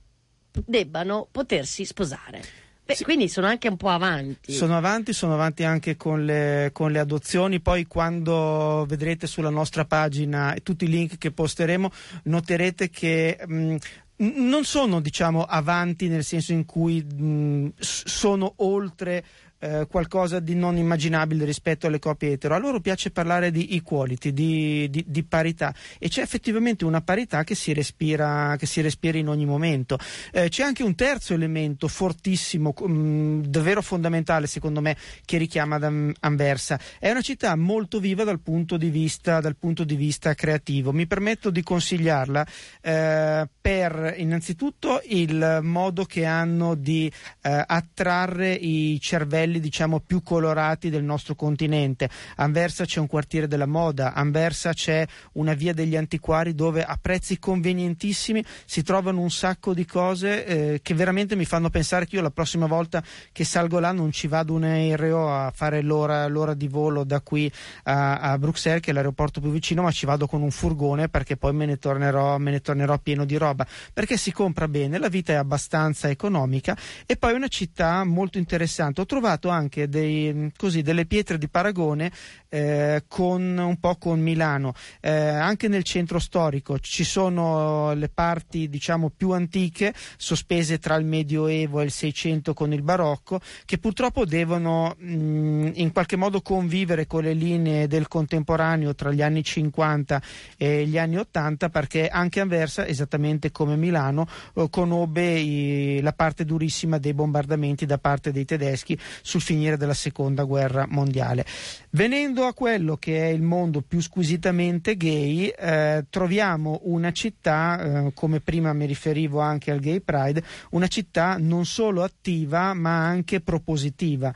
debbano potersi sposare. Beh, Sì. Quindi sono anche un po' avanti. Sono avanti, sono avanti anche con le, con le adozioni. Poi, quando vedrete sulla nostra pagina tutti i link che posteremo, noterete che. mh, n- non sono diciamo avanti nel senso in cui mh, s- sono oltre eh, qualcosa di non immaginabile rispetto alle coppie etero. A loro piace parlare di equality, di, di- di parità e c'è effettivamente una parità che si respira, che si respira in ogni momento. Eh, c'è anche un terzo elemento fortissimo, mh, davvero fondamentale secondo me, che richiama ad Anversa. È una città molto viva dal punto di vista, punto di vista creativo. Mi permetto di consigliarla eh, per innanzitutto il modo che hanno di eh, attrarre i cervelli diciamo più colorati del nostro continente. Anversa c'è un quartiere della moda, Anversa c'è una via degli antiquari dove a prezzi convenientissimi si trovano un sacco di cose eh, che veramente mi fanno pensare che io la prossima volta che salgo là non ci vado un aereo a fare l'ora, l'ora di volo da qui a, a Bruxelles che è l'aeroporto più vicino ma ci vado con un furgone perché poi me ne tornerò, me ne tornerò pieno di roba perché si compra bene, la vita è abbastanza economica e poi è una città molto interessante. Ho trovato anche dei, così, delle pietre di paragone eh, con un po' con Milano, Eh, anche nel centro storico ci sono le parti diciamo più antiche sospese tra il Medioevo e il Seicento con il Barocco che purtroppo devono mh, in qualche modo convivere con le linee del contemporaneo tra gli anni 50 e gli anni 80 perché anche Anversa esattamente come Milano eh, conobbe i- la parte durissima dei bombardamenti da parte dei tedeschi sul finire della seconda guerra mondiale. Venendo a quello che è il mondo più squisitamente gay, eh, troviamo una città, eh, come prima mi riferivo anche al Gay Pride, una città non solo attiva ma anche propositiva.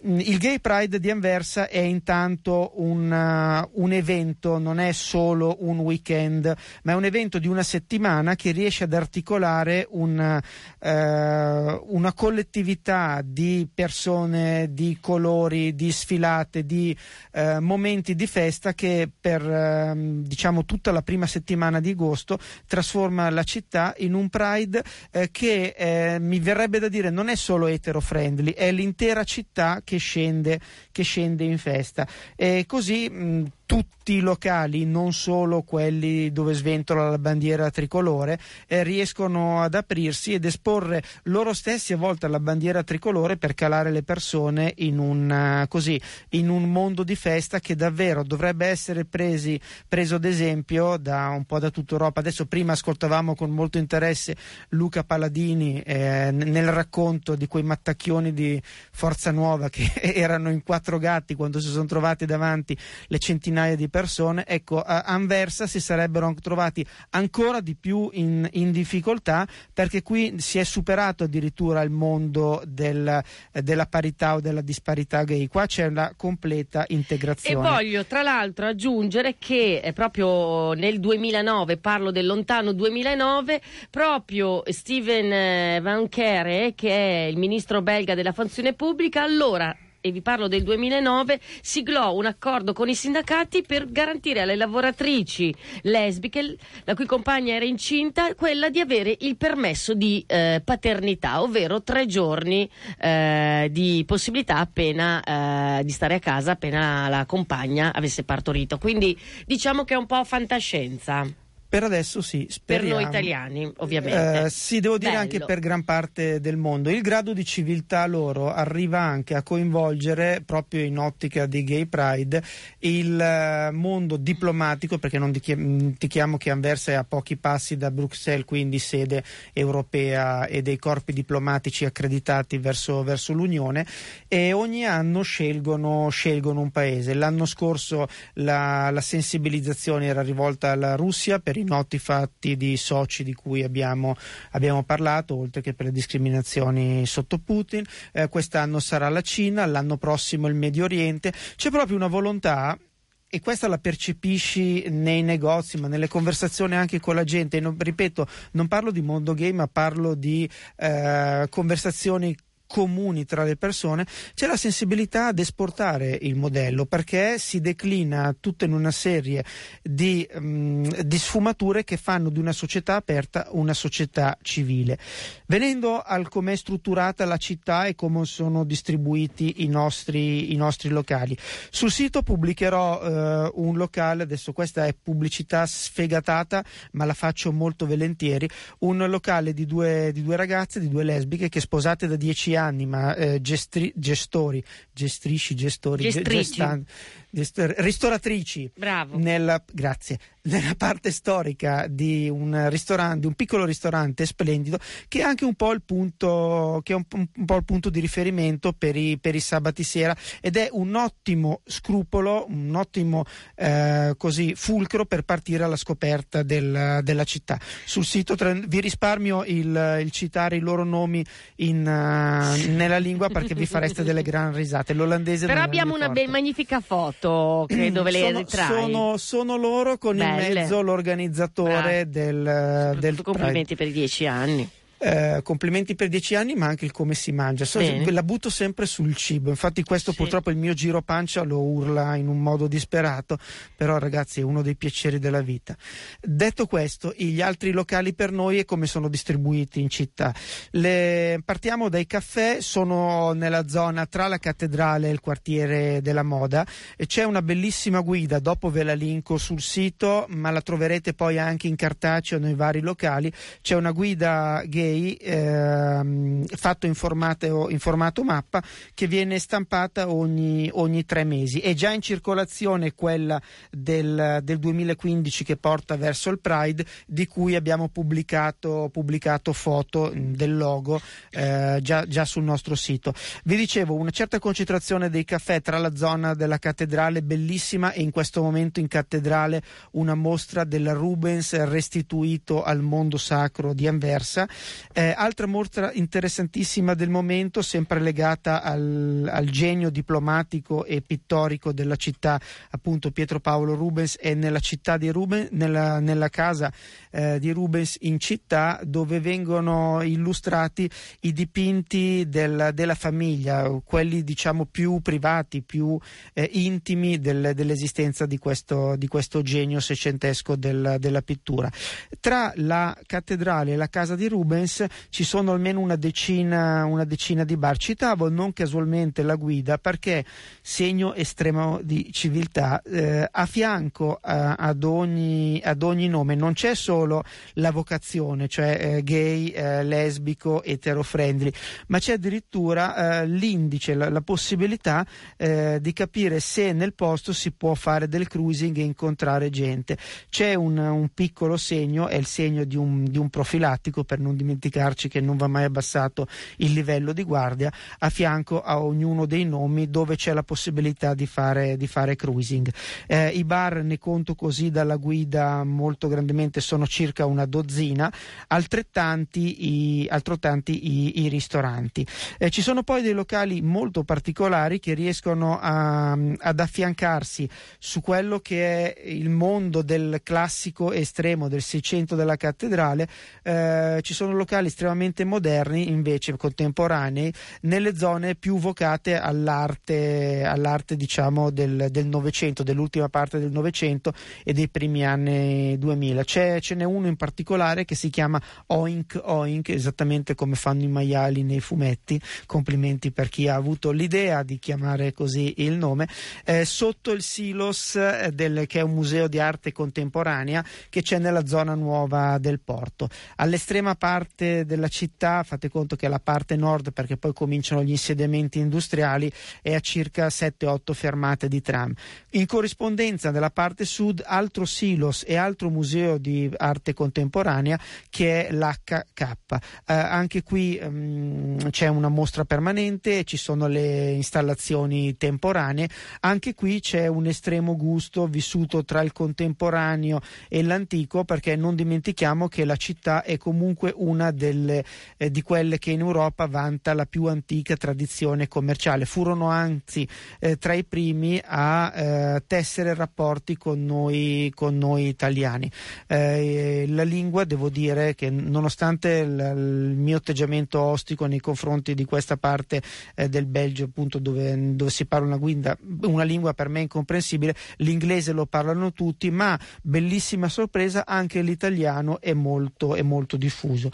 Il Gay Pride di Anversa è intanto un, uh, un evento, non è solo un weekend, ma è un evento di una settimana che riesce ad articolare un, eh, una collettività di persone, di colori, di sfilate, di eh, momenti di festa che per ehm, diciamo tutta la prima settimana di agosto trasforma la città in un Pride eh, che eh, mi verrebbe da dire non è solo etero friendly, è l'intera città che scende, che scende in festa. E così mh, tutti i locali, non solo quelli dove sventola la bandiera tricolore, eh, riescono ad aprirsi ed esporre loro stessi a volte la bandiera tricolore per calare le persone in un, eh, così, in un mondo di festa che davvero dovrebbe essere presi, preso ad esempio da un po' da tutta Europa. Adesso prima ascoltavamo con molto interesse Luca Paladini eh, nel racconto di quei mattacchioni di Forza Nuova che erano in quattro gatti quando si sono trovati davanti le centinaia di persone, ecco, a Anversa si sarebbero trovati ancora di più in, in difficoltà perché qui si è superato addirittura il mondo del- eh, della parità o della disparità gay, qua c'è una completa E integrazione. voglio tra l'altro aggiungere che eh, proprio nel 2009, parlo del lontano 2009, proprio Steven eh, Van Kere, che è il ministro belga della funzione pubblica, allora e vi parlo del 2009, siglò un accordo con i sindacati per garantire alle lavoratrici lesbiche, la cui compagna era incinta, quella di avere il permesso di eh, paternità, ovvero tre giorni eh, di possibilità appena eh, di stare a casa appena la compagna avesse partorito. Quindi diciamo che è un po' fantascienza Per adesso sì, per speriamo. noi italiani, ovviamente. Eh, sì, devo dire Bello. anche per gran parte del mondo. Il grado di civiltà loro arriva anche a coinvolgere, proprio in ottica di Gay Pride, il eh, mondo diplomatico, perché non dimentichiamo che Anversa è a pochi passi da Bruxelles, quindi sede europea e dei corpi diplomatici accreditati verso, verso l'Unione, e ogni anno scelgono, scelgono un paese. L'anno scorso la, la sensibilizzazione era rivolta alla Russia per i noti fatti di soci di cui abbiamo, abbiamo parlato, oltre che per le discriminazioni sotto Putin. Eh, quest'anno sarà la Cina, l'anno prossimo il Medio Oriente. C'è proprio una volontà e questa la percepisci nei negozi, ma nelle conversazioni anche con la gente. Non- ripeto, non parlo di mondo gay, ma parlo di eh, conversazioni comuni tra le persone, c'è la sensibilità ad esportare il modello perché si declina tutto in una serie di, mm, di sfumature che fanno di una società aperta una società civile. Venendo al come è strutturata la città e come sono distribuiti i nostri, i nostri locali. Sul sito pubblicherò eh, un locale, adesso questa è pubblicità sfegatata, ma la faccio molto volentieri, un locale di due, di due ragazze, di due lesbiche che sposate da dieci anni, ma eh, gestri- gestori, gestrisci, gestori, gestan- gest- ristoratrici Bravo. nella, grazie, nella parte storica di un ristorante, un piccolo ristorante splendido che è anche un po' il punto, che è un, un po' il punto di riferimento per i, per i sabati sera ed è un ottimo scrupolo, un ottimo eh, così fulcro per partire alla scoperta del- della città. Sul sito vi risparmio il, il citare i loro nomi in, eh, nella lingua perché vi fareste delle gran risate. L'olandese Però abbiamo una be- magnifica foto, credo ve le sono, ritrai. sono, sono loro con in Belle. mezzo l'organizzatore Bravi. del, del complimenti per i dieci anni. Eh, complimenti per dieci anni, ma anche il come si mangia. So- la butto sempre sul cibo. Infatti, questo Sì. purtroppo il mio giro pancia lo urla in un modo disperato. Però, ragazzi, è uno dei piaceri della vita. Detto questo, gli altri locali per noi e come sono distribuiti in città. Le- partiamo dai caffè, sono nella zona tra la cattedrale e il quartiere della moda. E c'è una bellissima guida, dopo ve la linko sul sito, ma la troverete poi anche in cartaceo nei vari locali. C'è una guida gay ehm, fatto in formato, in formato mappa che viene stampata ogni, ogni tre mesi. È già in circolazione quella del, del 2015 che porta verso il Pride, di cui abbiamo pubblicato, pubblicato foto mh, del logo eh, già, già sul nostro sito. Vi dicevo, una certa concentrazione dei caffè tra la zona della cattedrale, bellissima, e in questo momento in cattedrale una mostra del Rubens restituito al mondo sacro di Anversa Eh, altra mostra interessantissima del momento, sempre legata al, al genio diplomatico e pittorico della città, appunto Pietro Paolo Rubens, è nella città di Rubens, nella, nella casa eh, di Rubens in città, dove vengono illustrati i dipinti del- della famiglia, quelli diciamo più privati, più eh, intimi del- dell'esistenza di questo, di questo genio seicentesco del- della pittura. Tra la cattedrale e la casa di Rubens ci sono almeno una decina, una decina di bar. Citavo non casualmente la guida perché segno estremo di civiltà. eh, a fianco eh, ad, ogni, ad ogni nome non c'è solo la vocazione, cioè eh, gay, eh, lesbico, etero-friendly, ma c'è addirittura eh, l'indice, la, la possibilità eh, di capire se nel posto si può fare del cruising e incontrare gente. C'è un, un piccolo segno, è il segno di un, di un profilattico per non dimenticarci che non va mai abbassato il livello di guardia a fianco a ognuno dei nomi dove c'è la possibilità di fare, di fare cruising. Eh, I bar ne conto così dalla guida molto grandemente sono circa una dozzina, altrettanti i, altrettanti i, i ristoranti. Eh, ci sono poi dei locali molto particolari che riescono a- ad affiancarsi su quello che è il mondo del classico estremo del Seicento della cattedrale. Eh, ci sono locali estremamente moderni, invece contemporanei, nelle zone più vocate all'arte, all'arte diciamo del del Novecento, dell'ultima parte del Novecento e dei primi anni 2000. C'è, ce n'è uno in particolare che si chiama Oink Oink, esattamente come fanno i maiali nei fumetti. Complimenti per chi ha avuto l'idea di chiamare così il nome. Eh, sotto il Silos, eh, del- che è un museo di arte contemporanea che c'è nella zona nuova del porto. All'estrema parte della città, fate conto che la parte nord perché poi cominciano gli insediamenti industriali, è a circa 7-8 fermate di tram. In corrispondenza della parte sud, altro silos e altro museo di arte contemporanea che è l'HK. Eh, anche qui ehm, c'è una mostra permanente, ci sono le installazioni temporanee, anche qui c'è un estremo gusto vissuto tra il contemporaneo e l'antico perché non dimentichiamo che la città è comunque una delle, eh, di quelle che in Europa vanta la più antica tradizione commerciale. Furono anzi eh, tra i primi a eh, tessere rapporti con noi, con noi italiani. Eh, la lingua, devo dire che nonostante il, il mio atteggiamento ostico nei confronti di questa parte eh, del Belgio, appunto dove, dove si parla una, guida- una lingua per me incomprensibile, l'inglese lo parlano tutti, ma bellissima sorpresa, anche l'italiano è molto, è molto diffuso.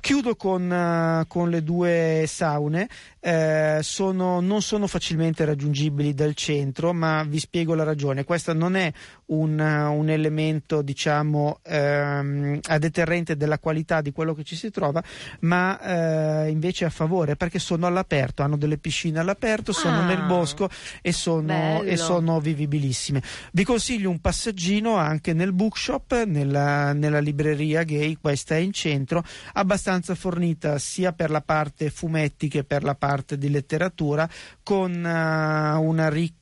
Chiudo con, eh, con le due saune, eh, sono- non sono facilmente raggiungibili dal centro, ma vi spiego la ragione. Questo non è un, un elemento, diciamo, ehm, a deterrente della qualità di quello che ci si trova, ma eh, invece a favore perché sono all'aperto, hanno delle piscine all'aperto, sono Ah. nel bosco e sono, e sono vivibilissime. Vi consiglio un passaggino anche nel bookshop, nella, nella libreria gay, questa è in centro, abbastanza fornita sia per la parte fumetti che per la parte di letteratura, con eh, una ricca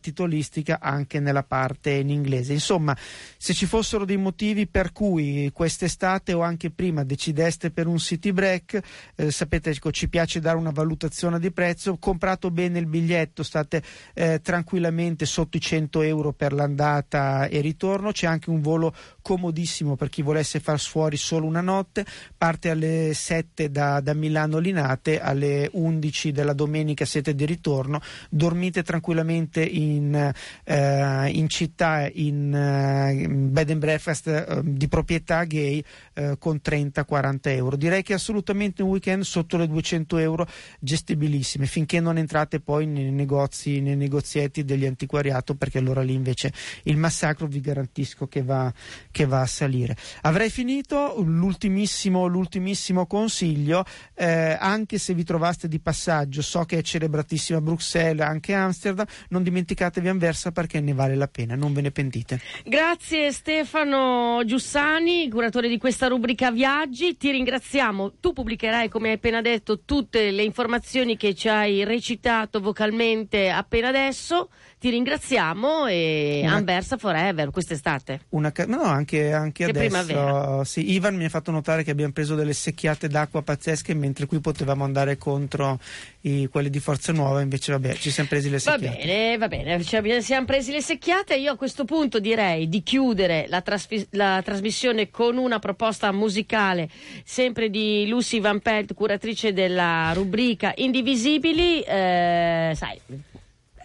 titolistica anche nella parte in inglese. Insomma, se ci fossero dei motivi per cui quest'estate o anche prima decideste per un city break, eh, sapete ecco, ci piace dare una valutazione di prezzo, comprato bene il biglietto, state eh, tranquillamente sotto i 100 euro per l'andata e ritorno, c'è anche un volo comodissimo per chi volesse far fuori solo una notte, parte alle 7 da, da Milano Linate, alle 11 della domenica siete di ritorno, dormite tranquillamente in, eh, in città, in, eh, bed and breakfast eh, di proprietà gay eh, con 30-40 euro. Direi che assolutamente un weekend sotto le 200 euro gestibilissime, finché non entrate poi nei negozi, nei negozietti degli antiquariato, perché allora lì invece il massacro vi garantisco che va, che va a salire. Avrei finito l'ultimissimo, l'ultimissimo consiglio, eh, anche se vi trovaste di passaggio, so che è celebratissima Bruxelles, anche Amsterdam, non dimenticatevi Anversa perché ne vale la pena, non ve ne pentite. Grazie Stefano Giussani, curatore di questa rubrica Viaggi, ti ringraziamo. Tu pubblicherai, come hai appena detto, tutte le informazioni che ci hai recitato vocalmente appena adesso. Ti ringraziamo e Una- Anversa Forever quest'estate. Una no, anche, anche Che adesso. primavera. Sì, Ivan mi ha fatto notare che abbiamo preso delle secchiate d'acqua pazzesche, mentre qui potevamo andare contro i- quelli di Forza Nuova, invece vabbè, ci siamo presi le Va secchiate. Va bene, ci siamo presi le secchiate. Io a questo punto direi di chiudere la, trasfi- la trasmissione con una proposta musicale, sempre di Lucy Van Pelt, curatrice della rubrica Indivisibili. Eh, sai,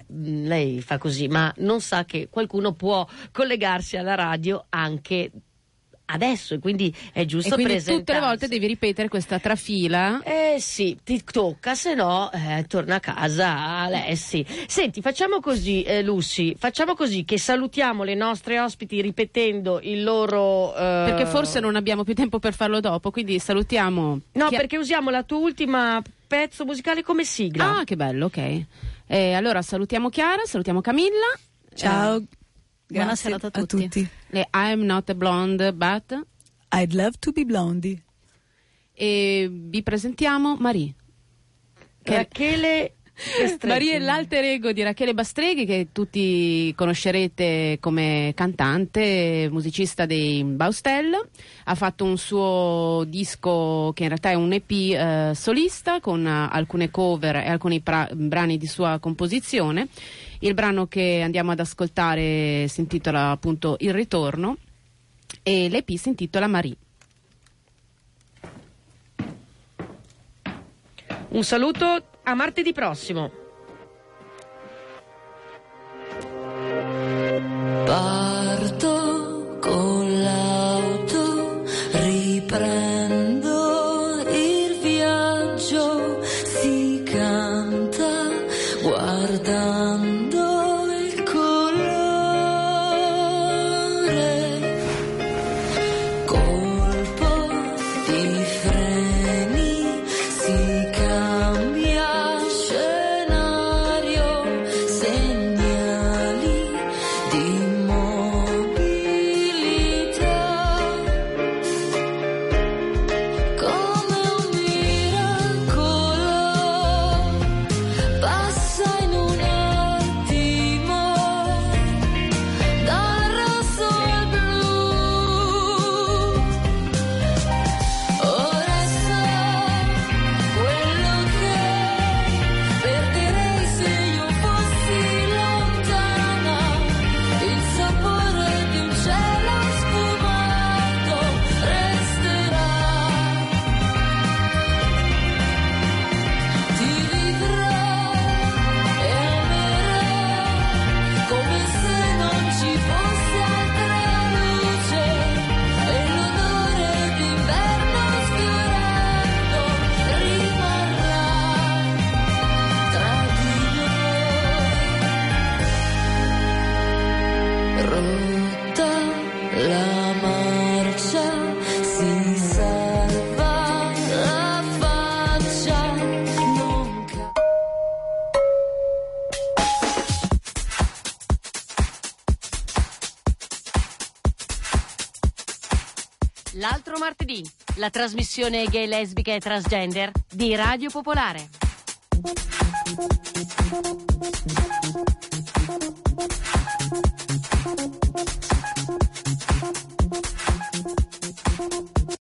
lei fa così, ma non sa che qualcuno può collegarsi alla radio anche adesso e quindi è giusto E quindi tutte le volte devi ripetere questa trafila. Eh sì, ti tocca, se no eh, torna a casa Alessi. Senti, facciamo così, eh, Lucy, facciamo così che salutiamo le nostre ospiti ripetendo il loro... eh, Perché forse non abbiamo più tempo per farlo dopo, quindi salutiamo. No, chi- perché usiamo la tua ultima pezzo musicale come sigla. Ah, che bello, ok. Eh, allora salutiamo Chiara, salutiamo Camilla. Ciao. Eh, Buona Grazie serata a tutti. le I'm not a blonde, but. I'd love to be blondie. E vi presentiamo Marie. Che Rachele. Maria è l'alter ego di Rachele Bastreghi che tutti conoscerete come cantante, musicista dei Baustelle. Ha fatto un suo disco che in realtà è un EP eh, solista con alcune cover e alcuni pra- brani di sua composizione. Il brano che andiamo ad ascoltare si intitola appunto Il ritorno e l'EP si intitola Marie. Un saluto a martedì prossimo. Parto con la trasmissione gay, lesbica e transgender di Radio Popolare.